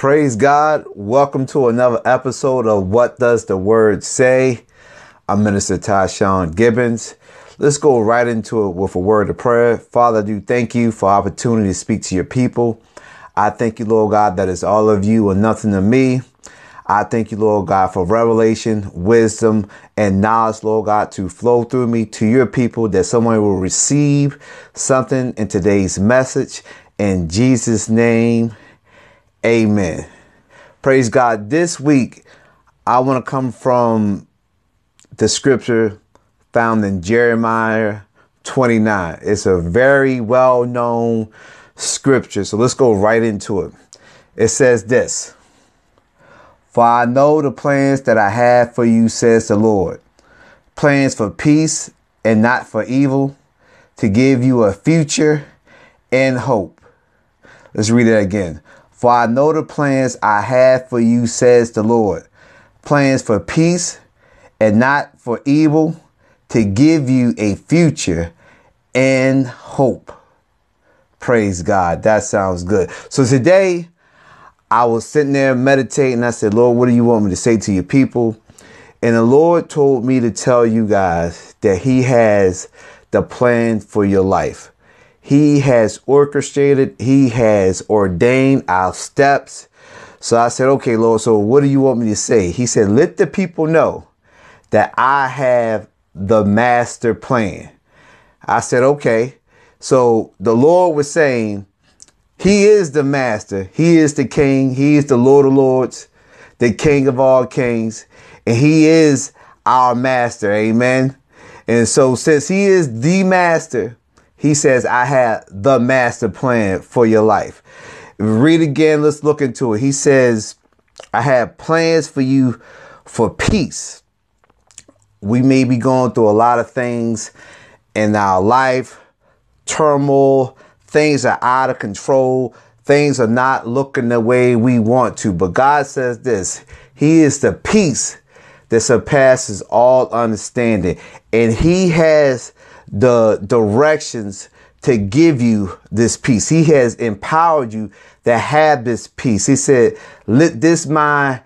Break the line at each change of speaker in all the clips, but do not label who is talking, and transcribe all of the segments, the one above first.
Praise God. Welcome to another episode of What Does the Word Say? I'm Minister Tyshawn Gibbons. Let's go right into it with a word of prayer. Father, I do thank you for opportunity to speak to your people. I thank you, Lord God, that it's all of you and nothing to me. I thank you, Lord God, for revelation, wisdom, and knowledge, Lord God, to flow through me to your people, that someone will receive something in today's message. In Jesus' name, amen. Praise God. This week, I want to come from the scripture found in Jeremiah 29. It's a very well known scripture. So let's go right into it. It says this For I know the plans that I have for you, says the Lord plans for peace and not for evil, to give you a future and hope. Let's read it again. For I know the plans I have for you, says the Lord plans for peace and not for evil to give you a future and hope. Praise God. That sounds good. So today I was sitting there meditating. I said, Lord, what do you want me to say to your people? And the Lord told me to tell you guys that He has the plan for your life. He has orchestrated, He has ordained our steps. So I said, okay, Lord, so what do you want me to say? He said, let the people know that I have the master plan. I said, okay. So the Lord was saying, He is the master, He is the king, He is the Lord of Lords, the King of all kings, and He is our master. Amen. And so, since He is the master, He says, I have the master plan for your life. Read again, let's look into it. He says, I have plans for you for peace we may be going through a lot of things in our life, turmoil, things are out of control, things are not looking the way we want to. But God says this He is the peace that surpasses all understanding, and He has the directions to give you this peace. He has empowered you to have this peace. He said, Let this mind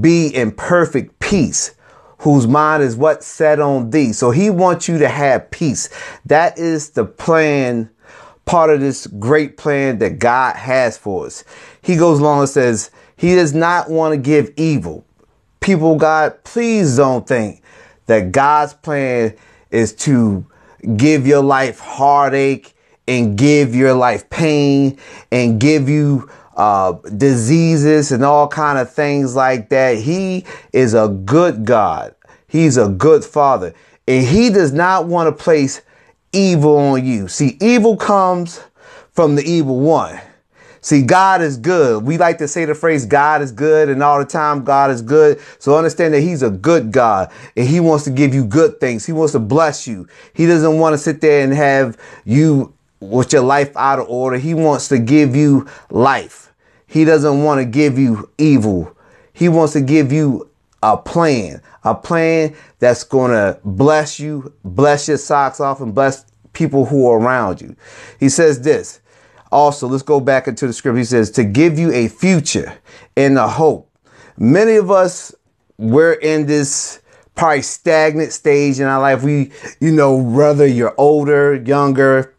be in perfect peace whose mind is what set on thee. So he wants you to have peace. That is the plan, part of this great plan that God has for us. He goes along and says, he does not want to give evil. People, God, please don't think that God's plan is to give your life heartache and give your life pain and give you uh, diseases and all kind of things like that. He is a good God. He's a good father. And he does not want to place evil on you. See, evil comes from the evil one. See, God is good. We like to say the phrase God is good and all the time God is good. So understand that he's a good God and he wants to give you good things. He wants to bless you. He doesn't want to sit there and have you with your life out of order. He wants to give you life. He doesn't want to give you evil. He wants to give you a plan, a plan that's going to bless you, bless your socks off, and bless people who are around you. He says this. Also, let's go back into the script. He says, to give you a future and a hope. Many of us, we're in this probably stagnant stage in our life. We, you know, whether you're older, younger,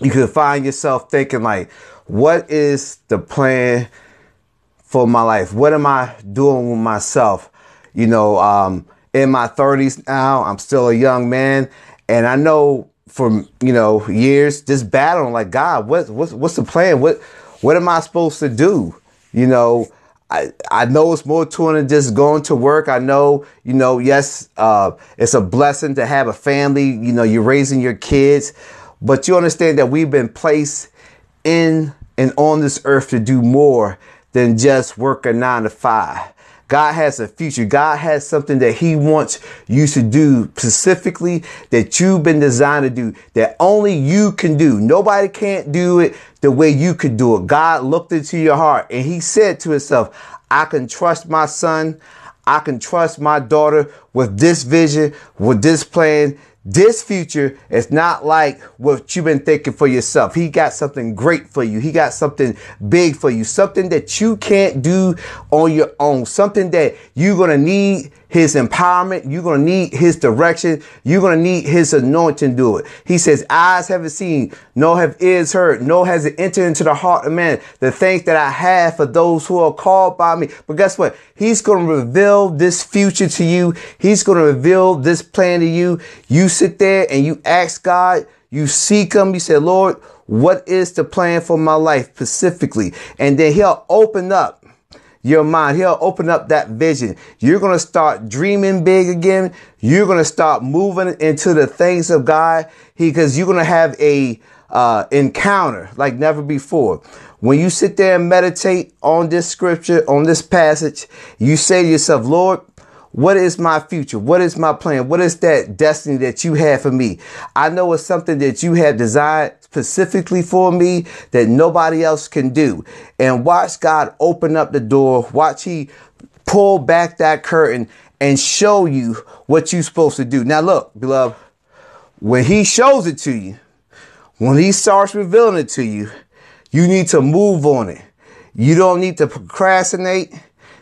you could find yourself thinking like, what is the plan for my life? What am I doing with myself? You know, um, in my 30s now, I'm still a young man, and I know from you know years just battling like God, what what's what's the plan? What what am I supposed to do? You know, I, I know it's more to it than just going to work. I know, you know, yes, uh, it's a blessing to have a family. You know, you're raising your kids, but you understand that we've been placed in and on this earth to do more than just work a nine to five. God has a future. God has something that He wants you to do specifically that you've been designed to do that only you can do. Nobody can't do it the way you could do it. God looked into your heart and He said to Himself, I can trust my son. I can trust my daughter with this vision, with this plan this future is not like what you've been thinking for yourself. He got something great for you. He got something big for you, something that you can't do on your own, something that you're going to need his empowerment. You're going to need his direction. You're going to need his anointing to do it. He says, eyes haven't seen, nor have ears heard, nor has it entered into the heart of man the things that I have for those who are called by me. But guess what? He's going to reveal this future to you. He's going to reveal this plan to you. You sit there and you ask God, you seek him. You say, Lord, what is the plan for my life specifically? And then he'll open up your mind. He'll open up that vision. You're going to start dreaming big again. You're going to start moving into the things of God because you're going to have a uh, encounter like never before. When you sit there and meditate on this scripture, on this passage, you say to yourself, Lord, what is my future? What is my plan? What is that destiny that you have for me? I know it's something that you have designed specifically for me that nobody else can do. And watch God open up the door. Watch He pull back that curtain and show you what you're supposed to do. Now, look, beloved, when He shows it to you, when He starts revealing it to you, you need to move on it. You don't need to procrastinate.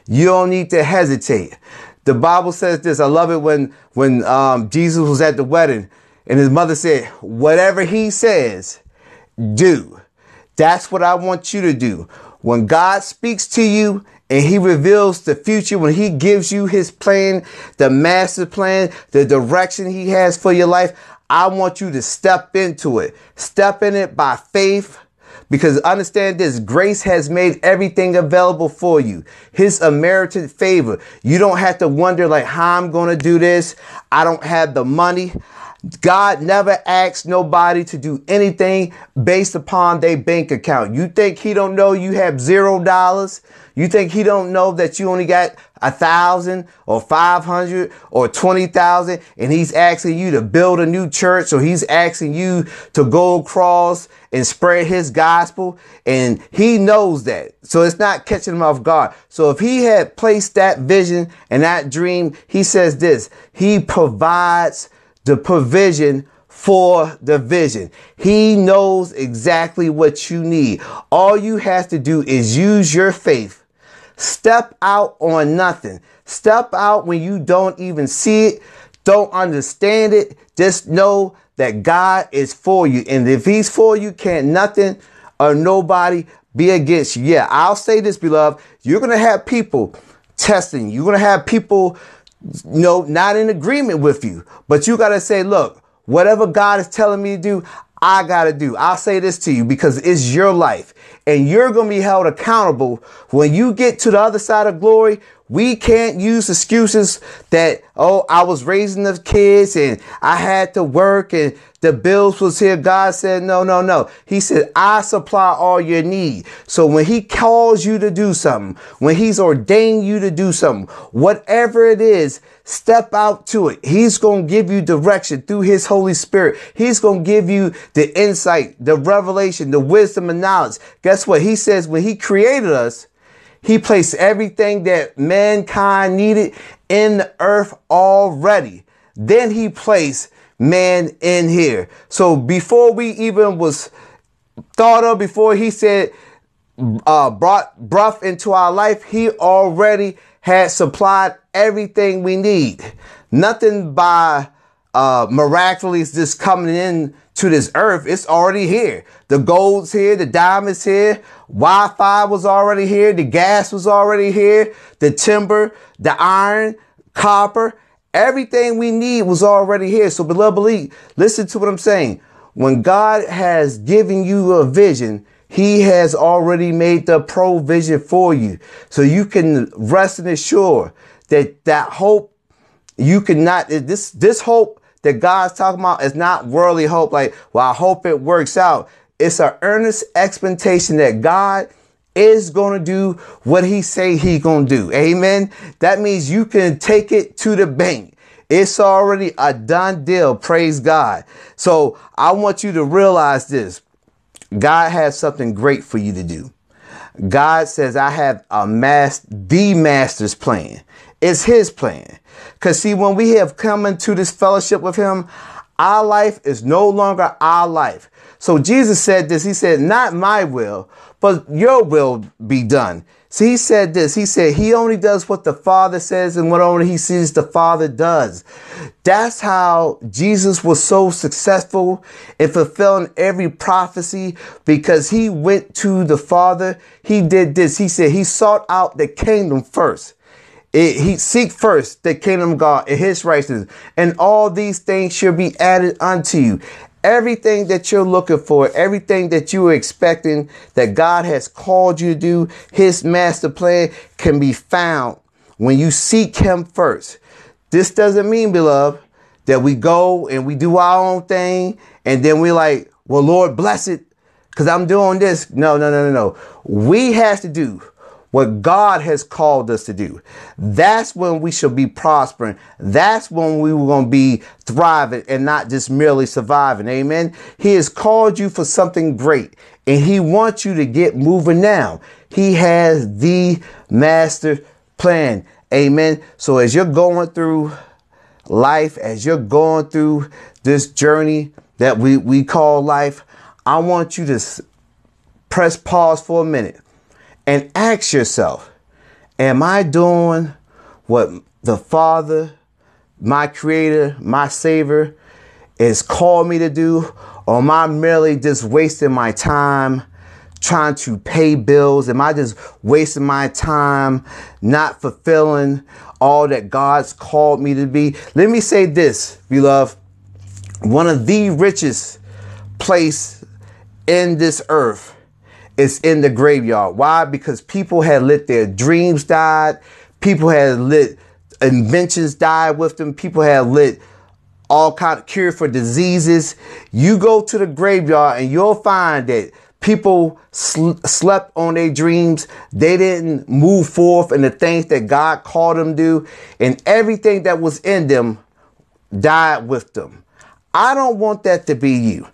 You don't need to hesitate. The Bible says this. I love it when, when, um, Jesus was at the wedding and his mother said, whatever he says, do. That's what I want you to do. When God speaks to you and he reveals the future, when he gives you his plan, the master plan, the direction he has for your life, I want you to step into it. Step in it by faith, because understand this, grace has made everything available for you. His unmerited favor. You don't have to wonder like how I'm going to do this. I don't have the money. God never asks nobody to do anything based upon their bank account. You think he don't know you have zero dollars? You think he don't know that you only got a thousand or five hundred or twenty thousand and he's asking you to build a new church or he's asking you to go across and spread his gospel and he knows that. So it's not catching him off guard. So if he had placed that vision and that dream, he says this, he provides the provision for the vision. He knows exactly what you need. All you have to do is use your faith Step out on nothing. Step out when you don't even see it, don't understand it. Just know that God is for you. And if he's for you, can't nothing or nobody be against you. Yeah, I'll say this, beloved. You're going to have people testing. You're going to have people, know, not in agreement with you. But you got to say, look, whatever God is telling me to do, I got to do. I'll say this to you because it's your life and you're going to be held accountable when you get to the other side of glory. We can't use excuses that, oh, I was raising the kids and I had to work and the bills was here. God said, no, no, no. He said, I supply all your need. So when he calls you to do something, when he's ordained you to do something, whatever it is, Step out to it. He's going to give you direction through his Holy Spirit. He's going to give you the insight, the revelation, the wisdom and knowledge. Guess what? He says when he created us, he placed everything that mankind needed in the earth already. Then he placed man in here. So before we even was thought of, before he said, uh, brought breath into our life, he already had supplied everything we need. Nothing by uh, miraculously just coming in to this earth. It's already here. The gold's here. The diamonds here. Wi-Fi was already here. The gas was already here. The timber, the iron, copper, everything we need was already here. So beloved, believe, listen to what I'm saying. When God has given you a vision, he has already made the provision for you. So you can rest and assure that that hope you cannot, this, this hope that God's talking about is not worldly hope. Like, well, I hope it works out. It's an earnest expectation that God is going to do what he say he going to do. Amen. That means you can take it to the bank. It's already a done deal. Praise God. So I want you to realize this. God has something great for you to do. God says, I have a mass, the master's plan. It's his plan. Cause see, when we have come into this fellowship with him, Our life is no longer our life. So Jesus said this. He said, not my will, but your will be done. See, he said this. He said he only does what the Father says and what only he sees the Father does. That's how Jesus was so successful in fulfilling every prophecy because he went to the Father. He did this. He said he sought out the kingdom first. It, he seek first the kingdom of God and his righteousness, and all these things shall be added unto you everything that you're looking for, everything that you are expecting that God has called you to do, his master plan can be found when you seek him first. This doesn't mean, beloved, that we go and we do our own thing and then we're like, well, Lord, bless it because I'm doing this. No, no, no, no, no. We have to do what God has called us to do. That's when we should be prospering. That's when we were going to be thriving and not just merely surviving. Amen. He has called you for something great and he wants you to get moving now. He has the master plan. Amen. So as you're going through life, as you're going through this journey that we, we call life, I want you to press pause for a minute and ask yourself, am I doing what the Father, my creator, my savior is called me to do? Or am I merely just wasting my time trying to pay bills? Am I just wasting my time not fulfilling all that God's called me to be? Let me say this, beloved. One of the richest place in this earth is in the graveyard. Why? Because people had let their dreams died. People had lit inventions died with them. People had lit all kind of cure for diseases. You go to the graveyard and you'll find that people sl- slept on their dreams. They didn't move forth in the things that God called them to do, and everything that was in them died with them. I don't want that to be you.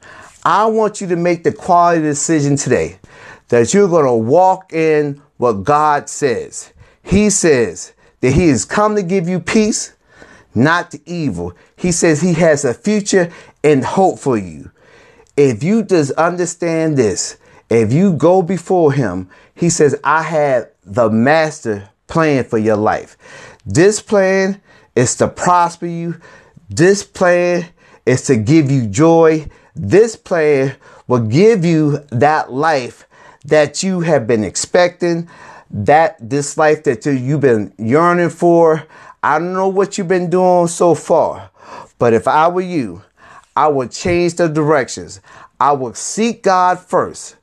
I want you to make the quality decision today that you're going to walk in what God says. He says that He has come to give you peace, not the evil. He says He has a future and hope for you. If you just understand this, if you go before Him, He says, I have the master plan for your life. This plan is to prosper you. This plan is to give you joy. This plan will give you that life that you have been expecting, that this life that you've been yearning for. I don't know what you've been doing so far, but if I were you, I would change the directions. I would seek God first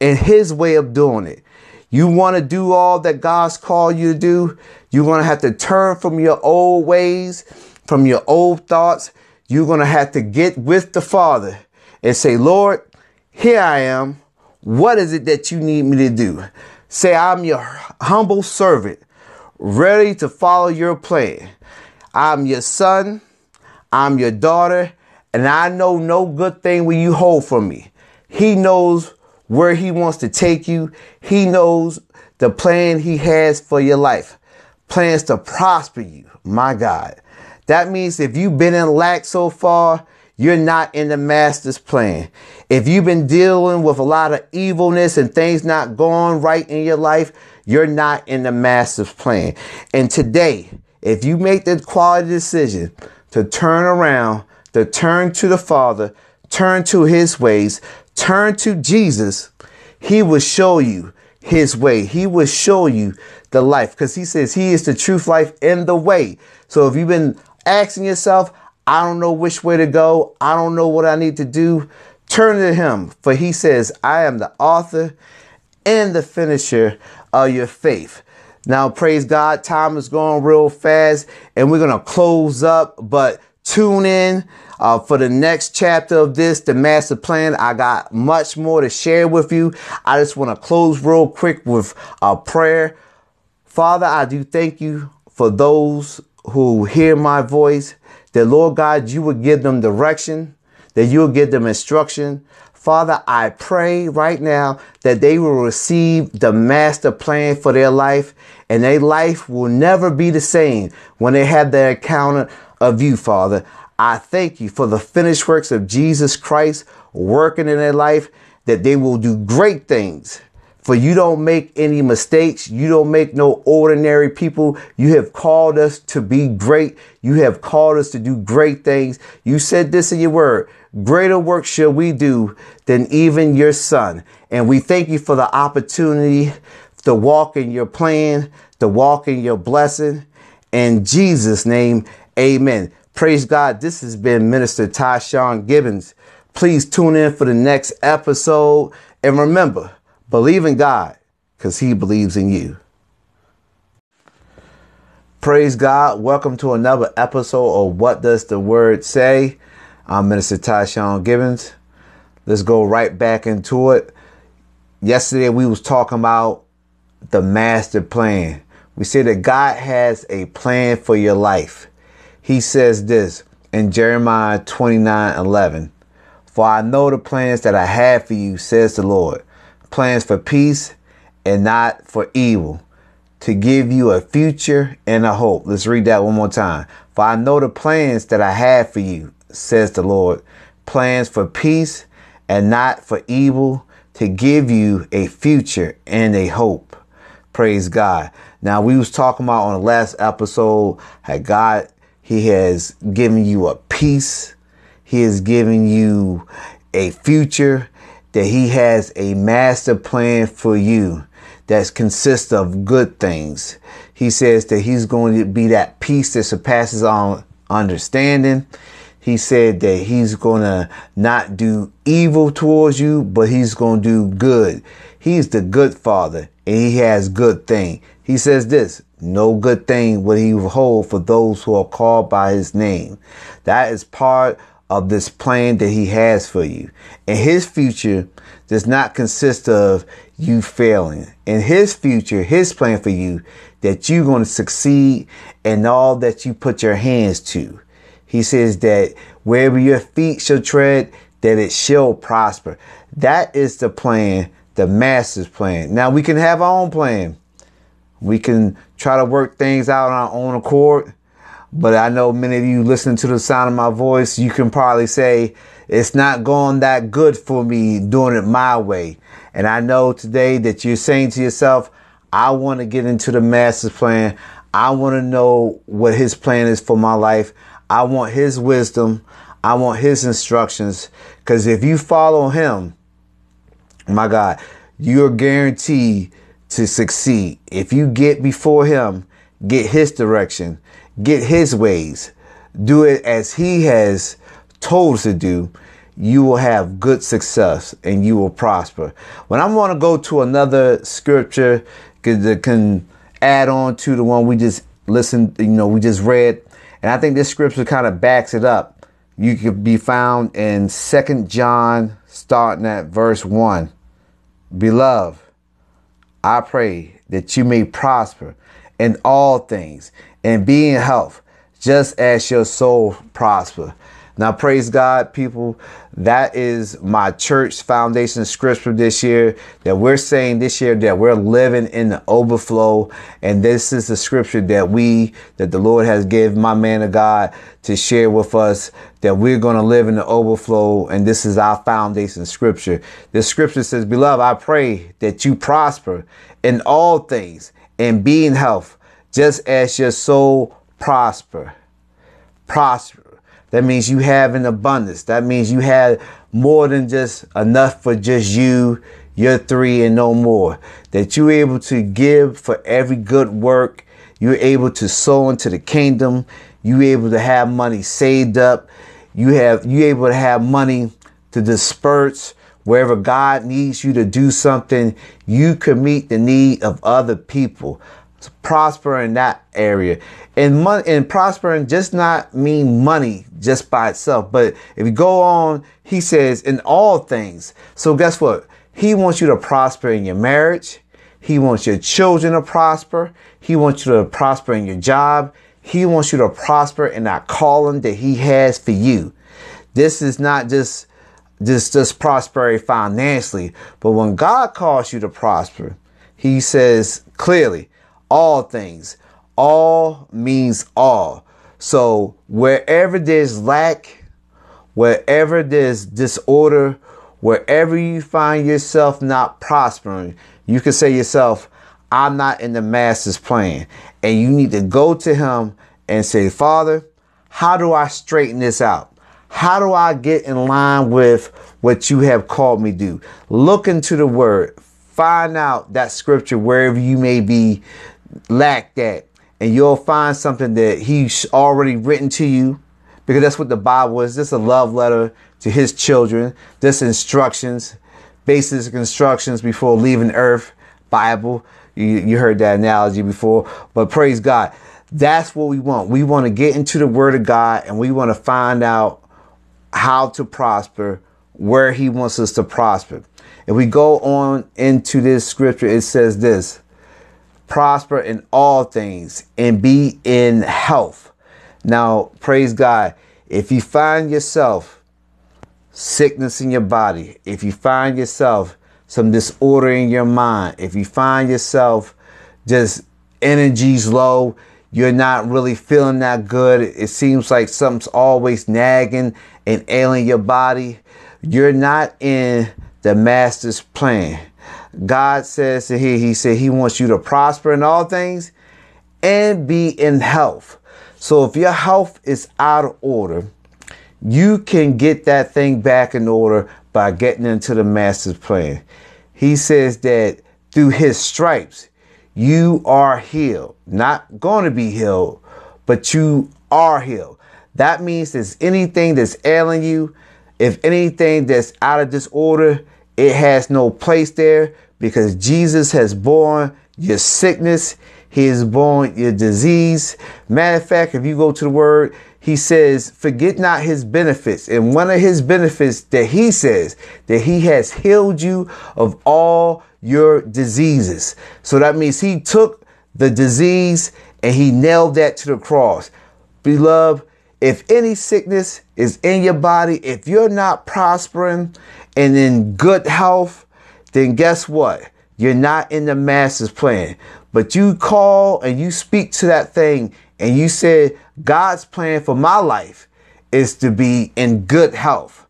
in His way of doing it. You want to do all that God's called you to do, you're going to have to turn from your old ways, from your old thoughts. You're going to have to get with the Father and say, Lord, here I am. What is it that you need me to do? Say, I'm your humble servant, ready to follow your plan. I'm your son, I'm your daughter, and I know no good thing will you hold from me. He knows where he wants to take you. He knows the plan he has for your life. Plans to prosper you. My God. That means if you've been in lack so far, you're not in the master's plan. If you've been dealing with a lot of evilness and things not going right in your life, you're not in the master's plan. And today, if you make the quality decision to turn around, to turn to the Father, turn to his ways, turn to Jesus, he will show you his way. He will show you the life because he says he is the truth, life, and the way. So if you've been asking yourself, I don't know which way to go. I don't know what I need to do. Turn to him, for he says, I am the author and the finisher of your faith. Now, praise God, time is going real fast and we're going to close up, but tune in uh, for the next chapter of this, the master plan. I got much more to share with you. I just want to close real quick with a prayer. Father, I do thank you for those who hear my voice that Lord God, you would give them direction, that you would give them instruction. Father, I pray right now that they will receive the master plan for their life and their life will never be the same when they have their encounter of you, Father. I thank you for the finished works of Jesus Christ working in their life, that they will do great things. For you don't make any mistakes. You don't make no ordinary people. You have called us to be great. You have called us to do great things. You said this in your word. Greater work shall we do than even your son. And we thank you for the opportunity to walk in your plan, to walk in your blessing. In Jesus' name, amen. Praise God. This has been Minister Tyshawn Gibbons. Please tune in for the next episode. And remember, believe in God because he believes in you. Praise God. Welcome to another episode of What Does the Word Say? I'm Minister Tyshawn Gibbons. Let's go right back into it. Yesterday we was talking about the master plan. We said that God has a plan for your life he says this in Jeremiah 29 11. For I know the plans that I have for you, says the Lord plans for peace and not for evil, to give you a future and a hope. Let's read that one more time. For I know the plans that I have for you, says the Lord plans for peace and not for evil, to give you a future and a hope. Praise God. Now we was talking about on the last episode how God he has given you a peace. He has given you a future that he has a master plan for you that consists of good things. He says that he's going to be that peace that surpasses all understanding. He said that he's going to not do evil towards you, but he's going to do good. He's the good father and he has good thing. He says this, no good thing will he hold for those who are called by his name. That is part of this plan that he has for you. And his future does not consist of you failing. In his future, his plan for you, that you're going to succeed in all that you put your hands to. He says that wherever your feet shall tread, that it shall prosper. That is the plan, the master's plan. Now we can have our own plan. We can try to work things out on our own accord. But I know many of you listening to the sound of my voice, you can probably say, it's not going that good for me doing it my way. And I know today that you're saying to yourself, I want to get into the master's plan. I want to know what his plan is for my life. I want his wisdom. I want his instructions. Because if you follow him, my God, you're guaranteed to succeed. If you get before him, get his direction, get his ways, do it as he has told us to do, you will have good success and you will prosper. When I want to go to another scripture that can add on to the one we just listened, you know, we just read, and I think this scripture kind of backs it up. You can be found in Second John, starting at verse 1. Beloved, I pray that you may prosper in all things and be in health, just as your soul prosper. Now, praise God, people. That is my church foundation scripture this year that we're saying this year that we're living in the overflow. And this is the scripture that we, that the Lord has given my man of God to share with us that we're going to live in the overflow. And this is our foundation scripture. The scripture says, beloved, I pray that you prosper in all things and be in health, just as your soul prosper. Prosper that means you have an abundance. That means you have more than just enough for just you, your three, and no more. That you're able to give for every good work. You're able to sow into the kingdom. You're able to have money saved up. You have you able to have money to disperse wherever God needs you to do something. You can meet the need of other people to prosper in that area. And money and prospering just not mean money just by itself. But if you go on, he says in all things. So guess what? He wants you to prosper in your marriage. He wants your children to prosper. He wants you to prosper in your job. He wants you to prosper in that calling that he has for you. This is not just just just prosperity financially, but when God calls you to prosper, he says clearly, all things. All means all. So wherever there's lack, wherever there's disorder, wherever you find yourself not prospering, you can say yourself, I'm not in the master's plan. And you need to go to him and say, Father, how do I straighten this out? How do I get in line with what you have called me to do? Look into the word. Find out that scripture wherever you may be lacked that. And you'll find something that he's already written to you. Because that's what the Bible is. This is a love letter to his children. This instructions, basic instructions before leaving earth. Bible. You, you heard that analogy before. But praise God. That's what we want. We want to get into the word of God and we want to find out how to prosper, where he wants us to prosper. If we go on into this scripture, it says this prosper in all things and be in health. Now, praise God. If you find yourself sickness in your body, if you find yourself some disorder in your mind, if you find yourself just energy's low, you're not really feeling that good. It seems like something's always nagging and ailing your body. You're not in the master's plan. God says to here, He said He wants you to prosper in all things and be in health. So if your health is out of order, you can get that thing back in order by getting into the master's plan. He says that through His stripes, you are healed. Not going to be healed, but you are healed. That means there's anything that's ailing you, if anything that's out of disorder, it has no place there because Jesus has borne your sickness. He has borne your disease. Matter of fact, if you go to the word, he says, forget not his benefits. And one of his benefits that he says that he has healed you of all your diseases. So that means he took the disease and he nailed that to the cross. Beloved, if any sickness is in your body, if you're not prospering and in good health, then guess what? You're not in the master's plan. But you call and you speak to that thing and you said, God's plan for my life is to be in good health.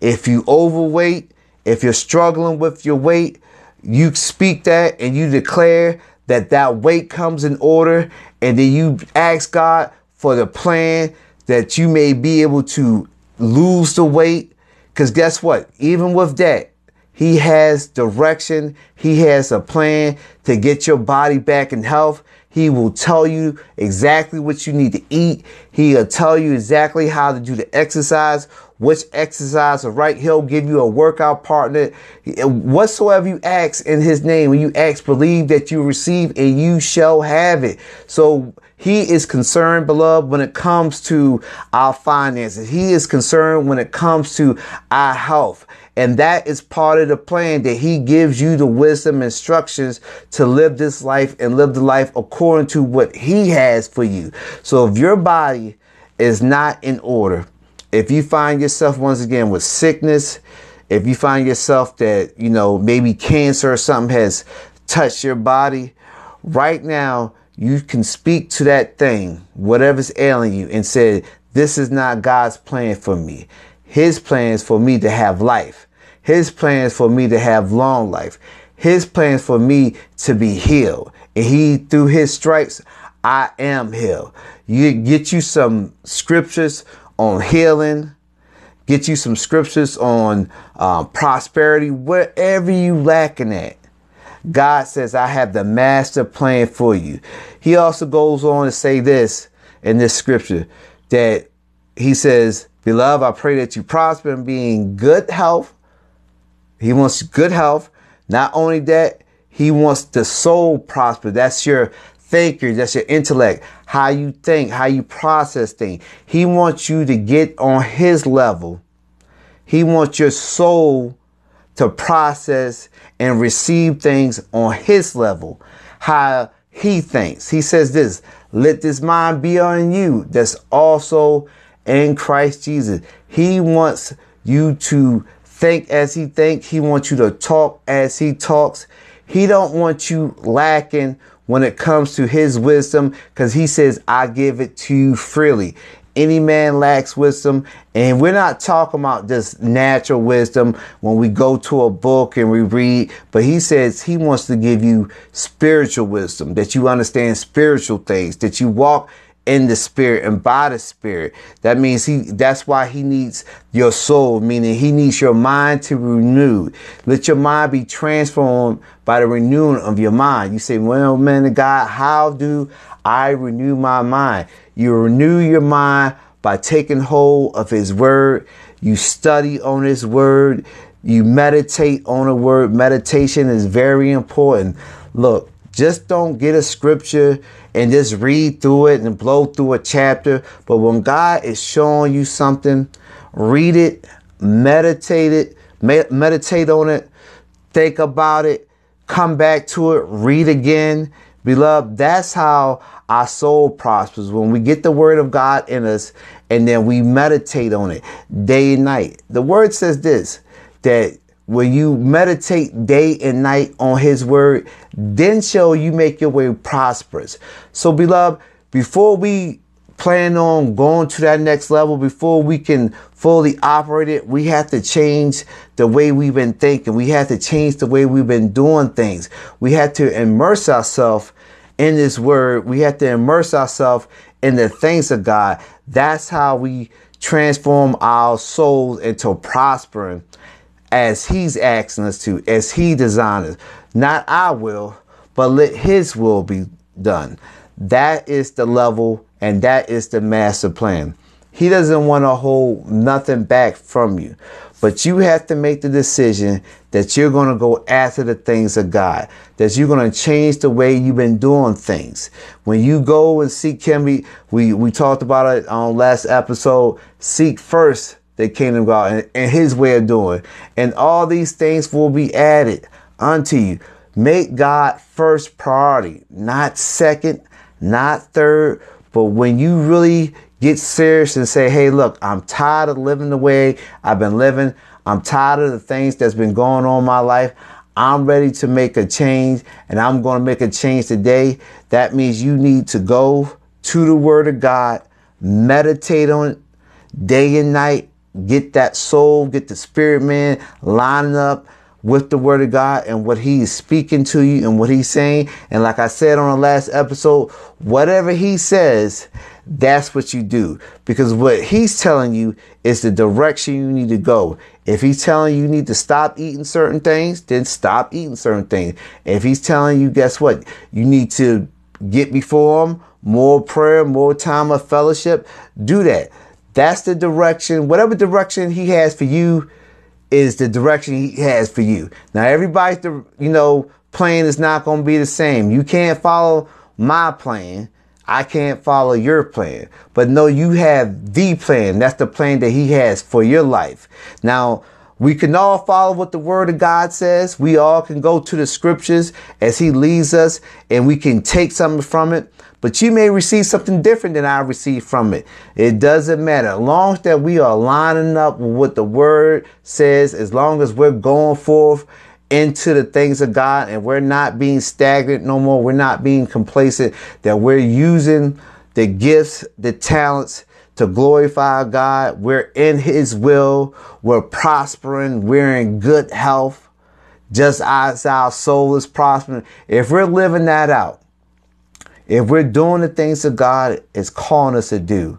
If you overweight, if you're struggling with your weight, you speak that and you declare that that weight comes in order and then you ask God for the plan that you may be able to lose the weight because guess what even with that he has direction he has a plan to get your body back in health he will tell you exactly what you need to eat. He'll tell you exactly how to do the exercise, which exercise are right. He'll give you a workout partner. Whatsoever you ask in his name, when you ask, believe that you receive and you shall have it. So he is concerned, beloved, when it comes to our finances. He is concerned when it comes to our health. And that is part of the plan that he gives you the wisdom instructions to live this life and live the life according to what he has for you. So if your body is not in order, if you find yourself once again with sickness, if you find yourself that, you know, maybe cancer or something has touched your body, right now you can speak to that thing, whatever's ailing you, and say, This is not God's plan for me. His plan is for me to have life. His plan is for me to have long life. His plan is for me to be healed. And he, through his stripes, I am healed. You get you some scriptures on healing. Get you some scriptures on um, prosperity, wherever you lacking at. God says, I have the master plan for you. He also goes on to say this in this scripture that he says, Beloved, I pray that you prosper and be in good health. He wants good health. Not only that, he wants the soul prosper. That's your thinker. That's your intellect. How you think, how you process things. He wants you to get on his level. He wants your soul to process and receive things on his level. How he thinks. He says this, let this mind be on you that's also in Christ Jesus. He wants you to think as he thinks. He wants you to talk as he talks. He don't want you lacking when it comes to his wisdom because he says, I give it to you freely. Any man lacks wisdom. And we're not talking about just natural wisdom when we go to a book and we read, but he says he wants to give you spiritual wisdom, that you understand spiritual things, that you walk in the spirit and by the spirit. That means he, that's why he needs your soul, meaning he needs your mind to renew. Let your mind be transformed by the renewing of your mind. You say, well, man of God, how do I renew my mind? You renew your mind by taking hold of his word. You study on his word. You meditate on a word. Meditation is very important. Look, just don't get a scripture and just read through it and blow through a chapter. But when God is showing you something, read it, meditate it, meditate on it, think about it, come back to it, read again. Beloved, that's how our soul prospers. When we get the word of God in us and then we meditate on it day and night. The word says this that when you meditate day and night on his word, then shall you make your way prosperous. So, beloved, before we plan on going to that next level, before we can fully operate it, we have to change the way we've been thinking. We have to change the way we've been doing things. We have to immerse ourselves in this word. We have to immerse ourselves in the things of God. That's how we transform our souls into prospering as he's asking us to, as he designed us. Not our will, but let his will be done. That is the level and that is the master plan. He doesn't want to hold nothing back from you. But you have to make the decision that you're going to go after the things of God, that you're going to change the way you've been doing things. When you go and seek Him, we, we, we talked about it on last episode. Seek first the kingdom of God and, and his way of doing. And all these things will be added unto you. Make God first priority, not second, not third. But when you really get serious and say, hey, look, I'm tired of living the way I've been living. I'm tired of the things that's been going on in my life. I'm ready to make a change and I'm going to make a change today. That means you need to go to the word of God, meditate on it day and night, get that soul, get the spirit man lining up with the word of God and what he is speaking to you and what he's saying. And like I said on the last episode, whatever he says, that's what you do. Because what he's telling you is the direction you need to go. If he's telling you you need to stop eating certain things, then stop eating certain things. If he's telling you, guess what? You need to get before him, more prayer, more time of fellowship, do that. That's the direction, whatever direction he has for you is the direction he has for you. Now, everybody's, the, you know, plan is not going to be the same. You can't follow my plan. I can't follow your plan. But no, you have the plan. That's the plan that he has for your life. Now, we can all follow what the word of God says. We all can go to the scriptures as he leads us and we can take something from it but you may receive something different than I received from it. It doesn't matter. As long as that we are lining up with what the word says, as long as we're going forth into the things of God and we're not being stagnant no more, we're not being complacent, that we're using the gifts, the talents to glorify God. We're in his will. We're prospering. We're in good health. Just as our soul is prospering. If we're living that out, if we're doing the things that God is calling us to do,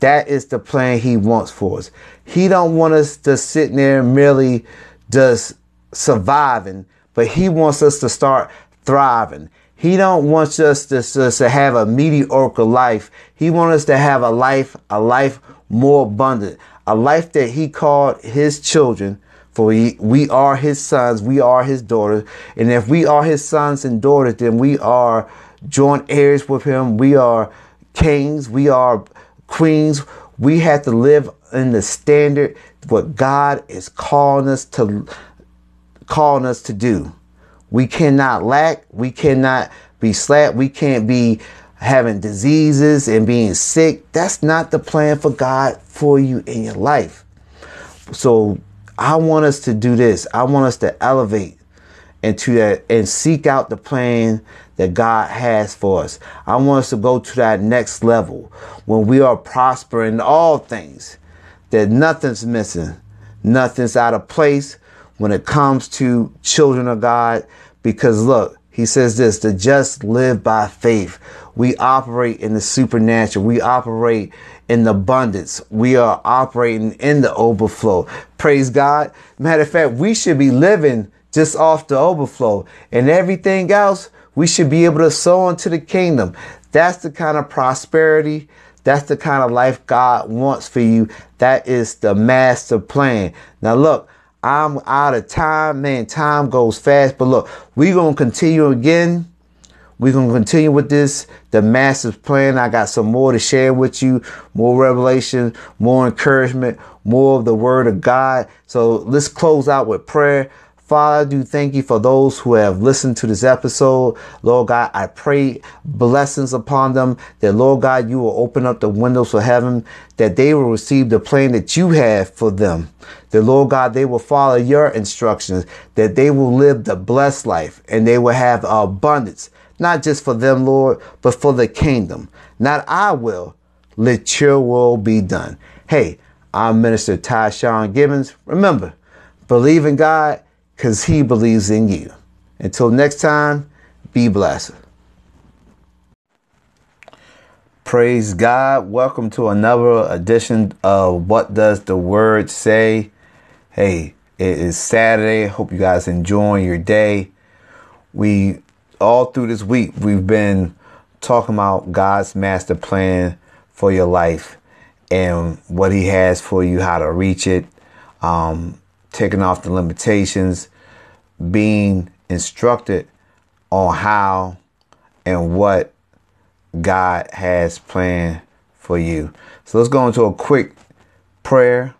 that is the plan he wants for us. He don't want us to sit there merely just surviving, but he wants us to start thriving. He don't want us to, to, have a mediocre life. He wants us to have a life, a life more abundant, a life that he called his children. For we are his sons, we are his daughters. And if we are his sons and daughters, then we are joint heirs with him. We are kings. We are queens. We have to live in the standard what God is calling us to calling us to do. We cannot lack. We cannot be slack. We can't be having diseases and being sick. That's not the plan for God for you in your life. So I want us to do this. I want us to elevate into that and seek out the plan that God has for us. I want us to go to that next level when we are prospering in all things, that nothing's missing, nothing's out of place when it comes to children of God. Because look, he says this, to just live by faith. We operate in the supernatural. We operate in the abundance. We are operating in the overflow. Praise God. Matter of fact, we should be living just off the overflow and everything else. We should be able to sow into the kingdom. That's the kind of prosperity. That's the kind of life God wants for you. That is the master plan. Now look, I'm out of time. Man, time goes fast. But look, we're going to continue again. We're going to continue with this, the massive plan. I got some more to share with you, more revelation, more encouragement, more of the word of God. So let's close out with prayer. Father, I do thank you for those who have listened to this episode. Lord God, I pray blessings upon them that Lord God, you will open up the windows of heaven, that they will receive the plan that you have for them. That Lord God, they will follow your instructions, that they will live the blessed life and they will have abundance, not just for them, Lord, but for the kingdom. Not I will, let your will be done. Hey, I'm Minister Tyshawn Gibbons. Remember, believe in God because he believes in you. Until next time, be blessed. Praise God. Welcome to another edition of What Does the Word Say? Hey, it is Saturday. Hope you guys enjoying your day. We all through this week we've been talking about God's master plan for your life and what he has for you, how to reach it. Um, taking off the limitations, being instructed on how and what God has planned for you. So let's go into a quick prayer.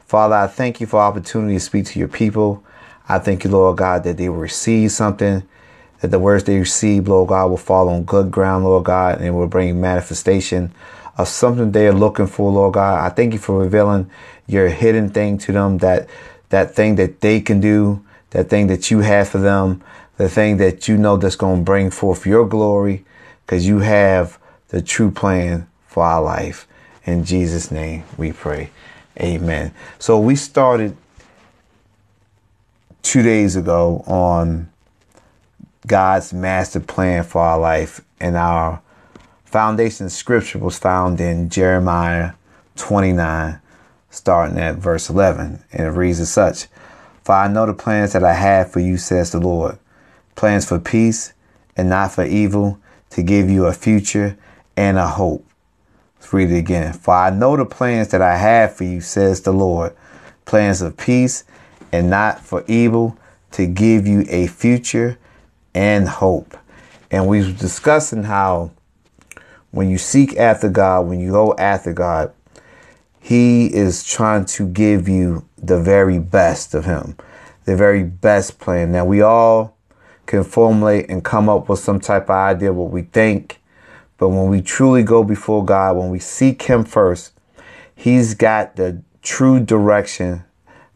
Father, I thank you for opportunity to speak to your people. I thank you, Lord God, that they will receive something, that the words they receive, Lord God, will fall on good ground, Lord God, and will bring manifestation of something they are looking for, Lord God. I thank you for revealing your hidden thing to them that that thing that they can do, that thing that you have for them, the thing that you know that's going to bring forth your glory, because you have the true plan for our life. In Jesus' name we pray. Amen. So we started two days ago on God's master plan for our life, and our foundation scripture was found in Jeremiah 29 starting at verse 11. And it reads as such For I know the plans that I have for you, says the Lord plans for peace and not for evil, to give you a future and a hope. Let's read it again. For I know the plans that I have for you, says the Lord plans of peace and not for evil, to give you a future and hope. And we were discussing how when you seek after God, when you go after God, he is trying to give you the very best of Him, the very best plan. Now, we all can formulate and come up with some type of idea what we think, but when we truly go before God, when we seek Him first, He's got the true direction,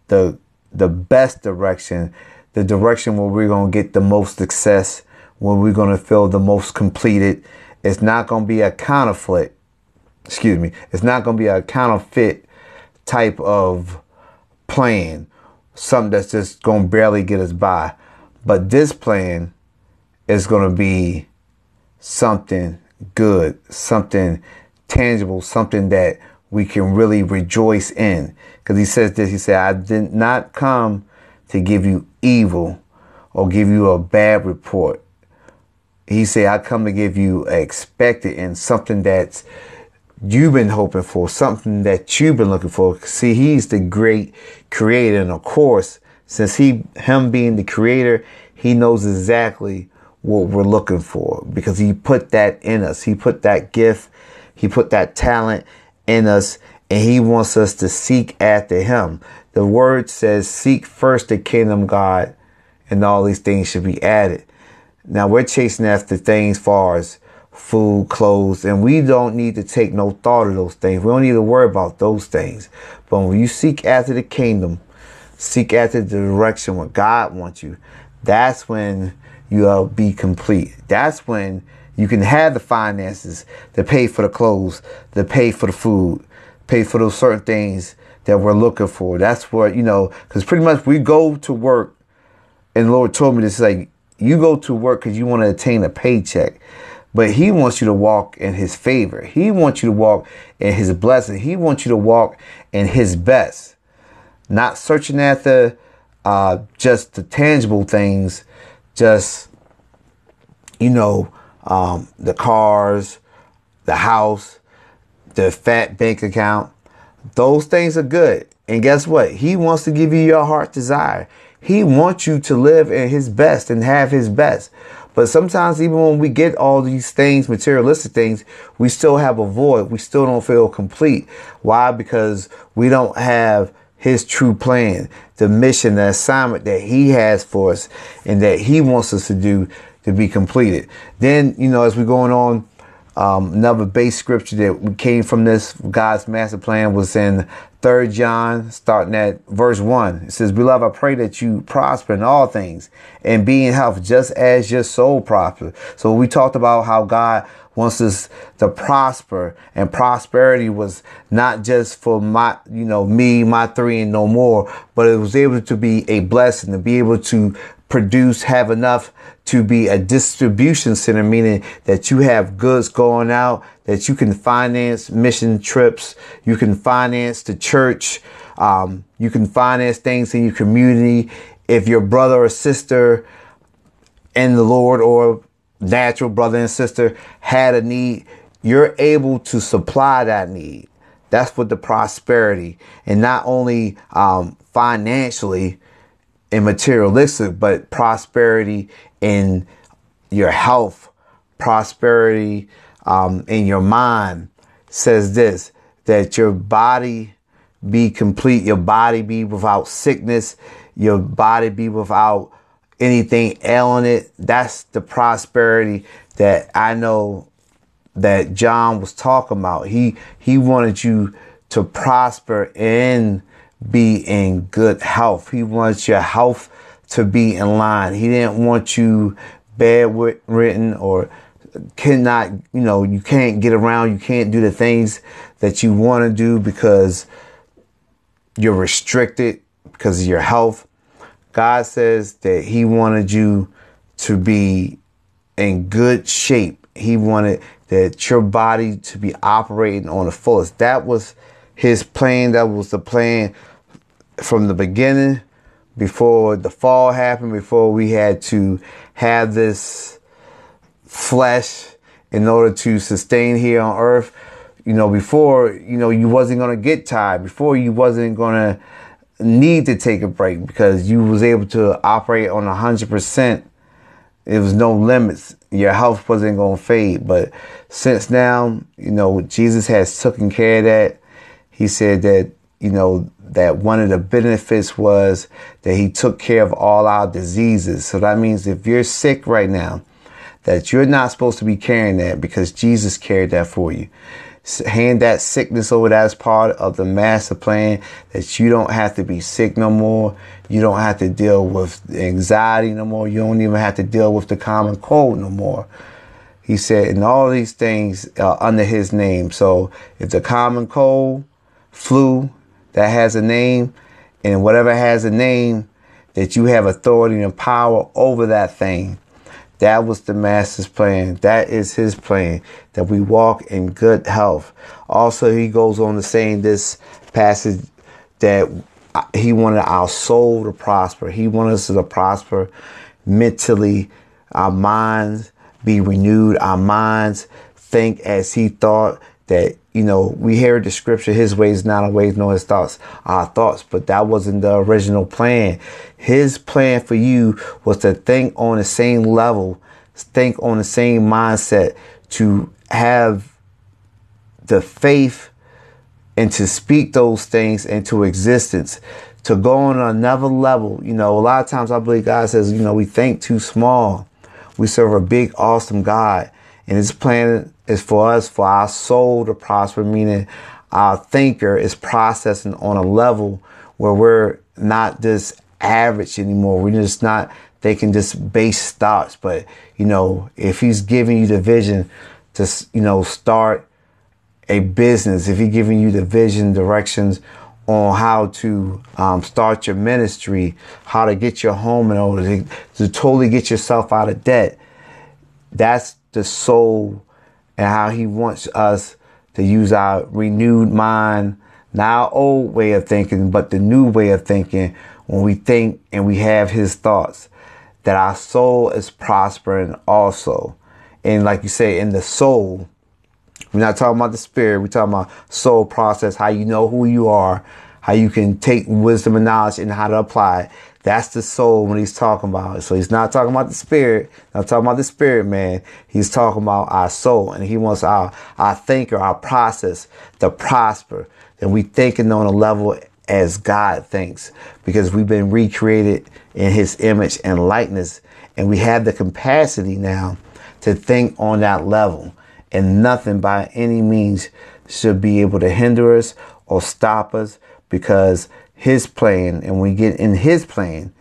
the the best direction, the direction where we're gonna get the most success, where we're gonna feel the most completed. It's not gonna be a conflict excuse me, it's not going to be a counterfeit type of plan, something that's just going to barely get us by. But this plan is going to be something good, something tangible, something that we can really rejoice in. Because he says this, he said, I did not come to give you evil or give you a bad report. He said, I come to give you expected and something that's you've been hoping for, something that you've been looking for. See, he's the great creator. And of course, since he, him being the creator, he knows exactly what we're looking for because he put that in us. He put that gift, he put that talent in us, and he wants us to seek after him. The word says, seek first the kingdom God, and all these things should be added. Now we're chasing after things far as food, clothes, and we don't need to take no thought of those things. We don't need to worry about those things. But when you seek after the kingdom, seek after the direction where God wants you, that's when you'll be complete. That's when you can have the finances to pay for the clothes, to pay for the food, pay for those certain things that we're looking for. That's what, you know, because pretty much we go to work, and Lord told me this like, you go to work because you want to attain a paycheck. But he wants you to walk in his favor. He wants you to walk in his blessing. He wants you to walk in his best. Not searching the uh, just the tangible things, just you know, um, the cars, the house, the fat bank account. Those things are good. And guess what? He wants to give you your heart desire. He wants you to live in his best and have his best. But sometimes even when we get all these things, materialistic things, we still have a void. We still don't feel complete. Why? Because we don't have his true plan, the mission, the assignment that he has for us and that he wants us to do to be completed. Then, you know, as we're going on, um, another base scripture that came from this God's master plan was in Third John, starting at verse one. It says, "Beloved, I pray that you prosper in all things and be in health, just as your soul prospers." So we talked about how God wants us to prosper, and prosperity was not just for my, you know, me, my three, and no more, but it was able to be a blessing to be able to produce, have enough to be a distribution center, meaning that you have goods going out, that you can finance mission trips, you can finance the church, um, you can finance things in your community. If your brother or sister in the Lord or natural brother and sister had a need, you're able to supply that need. That's what the prosperity and not only um, financially, and materialistic, but prosperity in your health, prosperity um, in your mind says this that your body be complete, your body be without sickness, your body be without anything ailing it. That's the prosperity that I know that John was talking about. He he wanted you to prosper in be in good health. He wants your health to be in line. He didn't want you bedridden or cannot, you know, you can't get around, you can't do the things that you want to do because you're restricted because of your health. God says that He wanted you to be in good shape. He wanted that your body to be operating on the fullest. That was His plan. That was the plan from the beginning, before the fall happened, before we had to have this flesh in order to sustain here on earth. You know, before, you know, you wasn't going to get tired. Before you wasn't going to need to take a break because you was able to operate on a hundred percent. There was no limits. Your health wasn't going to fade. But since now, you know, Jesus has taken care of that. He said that, you know, that one of the benefits was that he took care of all our diseases. So that means if you're sick right now, that you're not supposed to be carrying that because Jesus carried that for you. Hand that sickness over as part of the master plan that you don't have to be sick no more. You don't have to deal with anxiety no more. You don't even have to deal with the common cold no more. He said, and all these things under his name. So if the common cold, flu, that has a name and whatever has a name that you have authority and power over that thing. That was the master's plan. That is his plan that we walk in good health. Also, he goes on to say in this passage that uh, he wanted our soul to prosper. He wanted us to prosper mentally, our minds be renewed, our minds think as he thought that you know, we hear the scripture, his ways not our ways, nor his thoughts our thoughts, but that wasn't the original plan. His plan for you was to think on the same level, think on the same mindset, to have the faith and to speak those things into existence, to go on another level. You know, a lot of times I believe God says, you know, we think too small. We serve a big, awesome God. And his plan is for us, for our soul to prosper, meaning our thinker is processing on a level where we're not just average anymore. We're just not can just base thoughts. But, you know, if he's giving you the vision to, you know, start a business, if he's giving you the vision, directions on how to um, start your ministry, how to get your home in order, to, to totally get yourself out of debt, that's the soul and how he wants us to use our renewed mind, not our old way of thinking, but the new way of thinking when we think and we have his thoughts, that our soul is prospering also. And like you say, in the soul, we're not talking about the spirit, we're talking about soul process, how you know who you are, how you can take wisdom and knowledge and how to apply it. That's the soul when he's talking about it. So he's not talking about the spirit, not talking about the spirit man. He's talking about our soul and he wants our, our thinker, our process to prosper. And we thinking on a level as God thinks because we've been recreated in his image and likeness. And we have the capacity now to think on that level and nothing by any means should be able to hinder us or stop us because his plan and we get in his plan,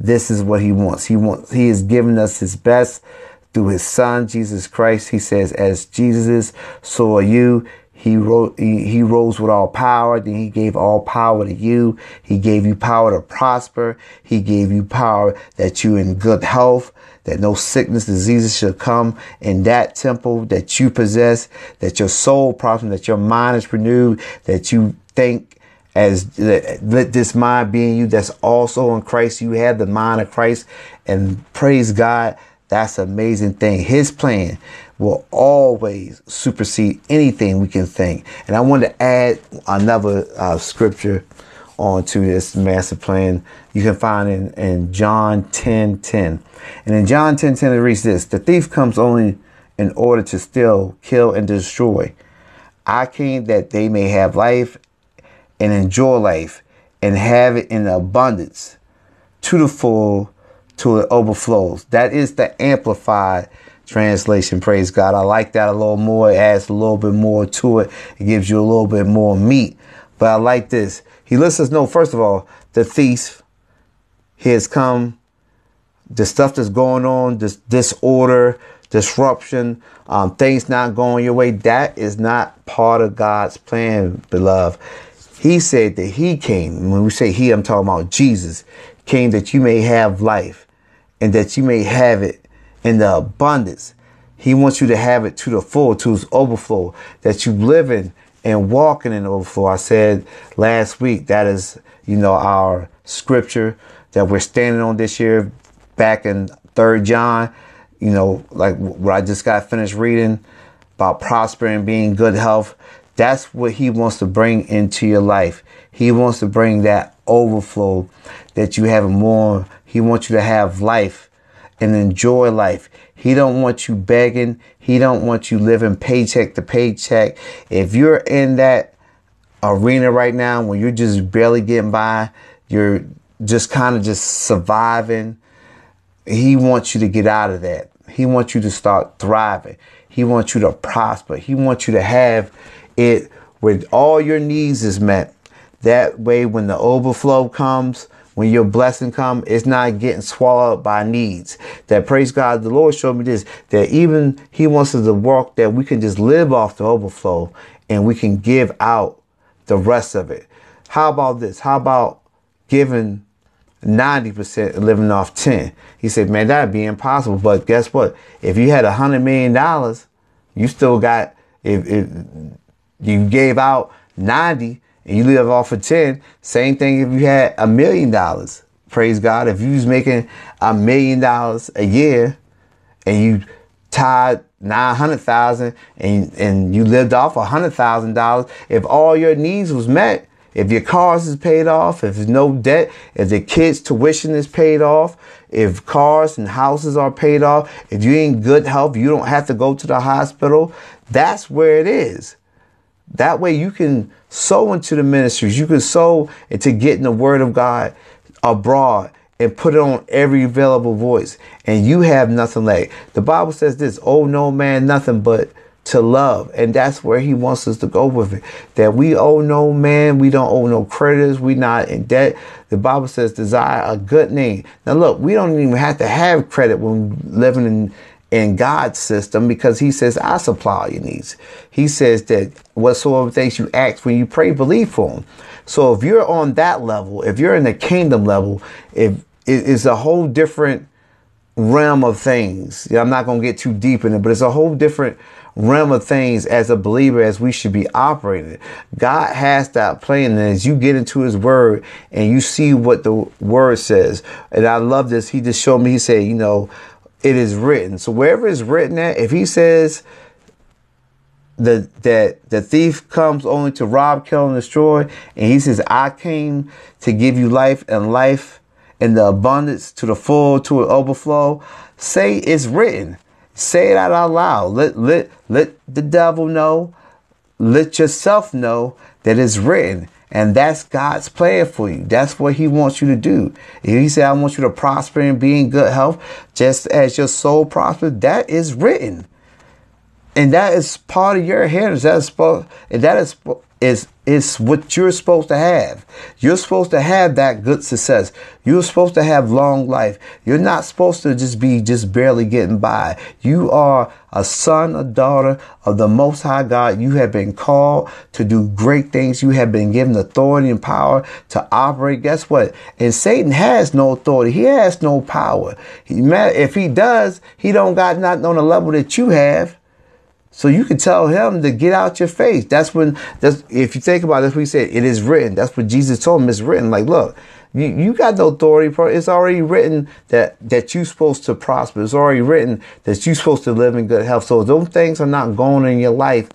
this is what he wants. He wants, he has given us his best through his son, Jesus Christ. He says, as Jesus are you. He, wrote, he, he rose with all power. Then he gave all power to you. He gave you power to prosper. He gave you power that you in good health, that no sickness, diseases should come in that temple that you possess, that your soul prospers, that your mind is renewed, that you think as let this mind be in you that's also in Christ. You have the mind of Christ and praise God. That's an amazing thing. His plan will always supersede anything we can think. And I want to add another uh, scripture onto this master plan. You can find in, in John 10 10. And in John 10 10, it reads this The thief comes only in order to steal, kill, and destroy. I came that they may have life and enjoy life and have it in abundance to the full till it overflows. That is the amplified translation. Praise God. I like that a little more. It adds a little bit more to it. It gives you a little bit more meat. But I like this. He lets us know, first of all, the thief he has come. The stuff that's going on, this disorder, disruption, um, things not going your way, that is not part of God's plan, beloved. He said that he came. When we say he, I'm talking about Jesus, came that you may have life and that you may have it in the abundance. He wants you to have it to the full, to its overflow, that you live in and walking in overflow. I said last week that is, you know, our scripture that we're standing on this year back in third John, you know, like what I just got finished reading about prospering, being good health. That's what he wants to bring into your life. He wants to bring that overflow that you have more. He wants you to have life and enjoy life. He don't want you begging. He don't want you living paycheck to paycheck. If you're in that arena right now when you're just barely getting by, you're just kind of just surviving. He wants you to get out of that. He wants you to start thriving. He wants you to prosper. He wants you to have it with all your needs is met. That way, when the overflow comes, when your blessing come, it's not getting swallowed by needs. That praise God, the Lord showed me this, that even He wants us to work that we can just live off the overflow and we can give out the rest of it. How about this? How about giving 90% living off 10? He said, man, that'd be impossible. But guess what? If you had a hundred million dollars, you still got, if, if you gave out 90 and you live off of 10. Same thing if you had a million dollars. Praise God. If you was making a million dollars a year and you tied 900,000 and, and you lived off a $100,000, if all your needs was met, if your cars is paid off, if there's no debt, if the kids' tuition is paid off, if cars and houses are paid off, if you're in good health, you don't have to go to the hospital, that's where it is. That way you can sow into the ministries. You can sow into getting the word of God abroad and put it on every available voice. And you have nothing left. The Bible says this, oh no man, nothing but to love. And that's where he wants us to go with it. That we owe no man, we don't owe no creditors, we not in debt. The Bible says desire a good name. Now look, we don't even have to have credit when living in in God's system because he says, I supply all your needs. He says that whatsoever things you ask when you pray, believe for them. So if you're on that level, if you're in the kingdom level, if it's a whole different realm of things. I'm not going to get too deep in it, but it's a whole different realm of things as a believer as we should be operating. God has that plan. And as you get into his word and you see what the word says, and I love this, he just showed me, he said, you know, it is written. So wherever it's written at, if he says the, that the thief comes only to rob, kill, and destroy, and he says, I came to give you life and life and the abundance to the full, to an overflow, say it's written. Say it out, loud. Let, let, let the devil know. Let yourself know that it's written. And that's God's plan for you. That's what He wants you to do. If He said, I want you to prosper and be in good health, just as your soul prospers, that is written. And that is part of your inheritance. That is, that is is is what you're supposed to have. You're supposed to have that good success. You're supposed to have long life. You're not supposed to just be just barely getting by. You are a son, a daughter of the Most High God. You have been called to do great things. You have been given authority and power to operate. Guess what? And Satan has no authority. He has no power. He, if he does, he don't got nothing on the level that you have. So you can tell him to get out your face. That's when that's if you think about it, that's what he said, it is written. That's what Jesus told him, it's written. Like, look, you, you got no authority. for It's already written that that you're supposed to prosper. It's already written that you're supposed to live in good health. So those things are not going in your life.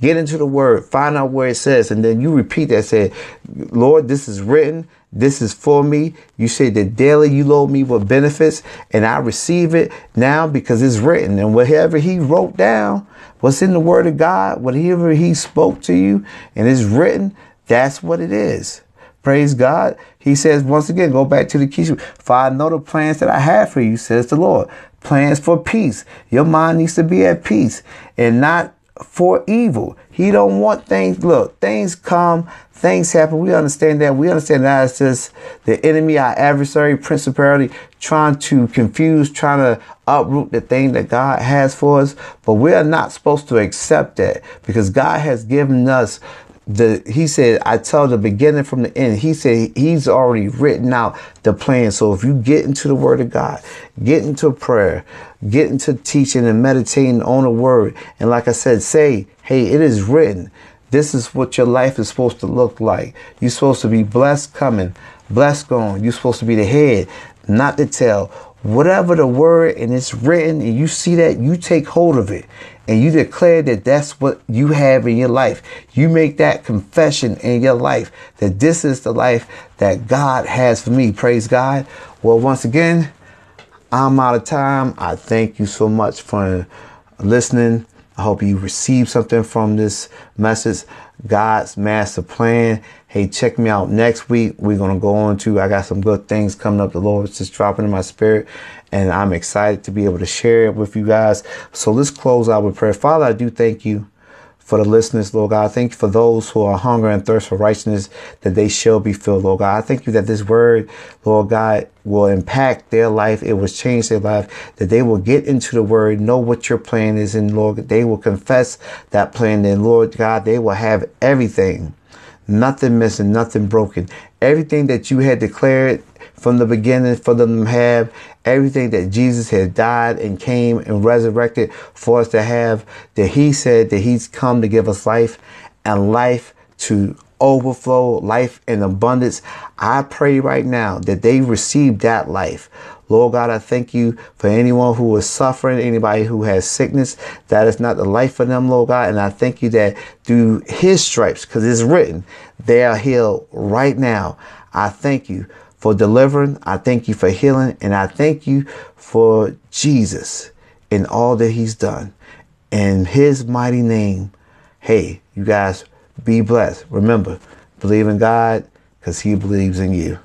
Get into the word, find out where it says, and then you repeat that. Say, Lord, this is written. This is for me. You say that daily you load me with benefits, and I receive it now because it's written. And whatever He wrote down, what's in the Word of God, whatever He spoke to you, and it's written, that's what it is. Praise God. He says, once again, go back to the key. For I know the plans that I have for you, says the Lord. Plans for peace. Your mind needs to be at peace and not for evil. He don't want things. Look, things come, things happen. We understand that. We understand that it's just the enemy, our adversary, principality, trying to confuse, trying to uproot the thing that God has for us. But we are not supposed to accept that because God has given us the he said I tell the beginning from the end. He said he's already written out the plan. So if you get into the word of God, get into prayer, get into teaching and meditating on the word, and like I said, say, hey, it is written. This is what your life is supposed to look like. You're supposed to be blessed coming, blessed going. You're supposed to be the head, not the tail. Whatever the word and it's written, and you see that, you take hold of it and you declare that that's what you have in your life. You make that confession in your life that this is the life that God has for me. Praise God. Well, once again, I'm out of time. I thank you so much for listening. I hope you received something from this message. God's master plan. Hey, check me out next week. We're going to go on to, I got some good things coming up. The Lord's just dropping in my spirit and I'm excited to be able to share it with you guys. So let's close out with prayer. Father, I do thank you for the listeners, Lord God. I Thank you for those who are hunger and thirst for righteousness that they shall be filled, Lord God. I thank you that this word, Lord God, will impact their life. It will change their life, that they will get into the word, know what your plan is, and Lord, they will confess that plan. And Lord God, they will have everything, nothing missing, nothing broken. Everything that you had declared from the beginning for them to have everything that Jesus had died and came and resurrected for us to have, that he said that he's come to give us life and life to overflow, life in abundance. I pray right now that they receive that life. Lord God, I thank you for anyone who is suffering, anybody who has sickness. That is not the life for them, Lord God. And I thank you that through his stripes, because it's written, they are healed right now. I thank you for delivering. I thank you for healing. And I thank you for Jesus and all that he's done. In his mighty name, hey, you guys be blessed. Remember, believe in God because he believes in you.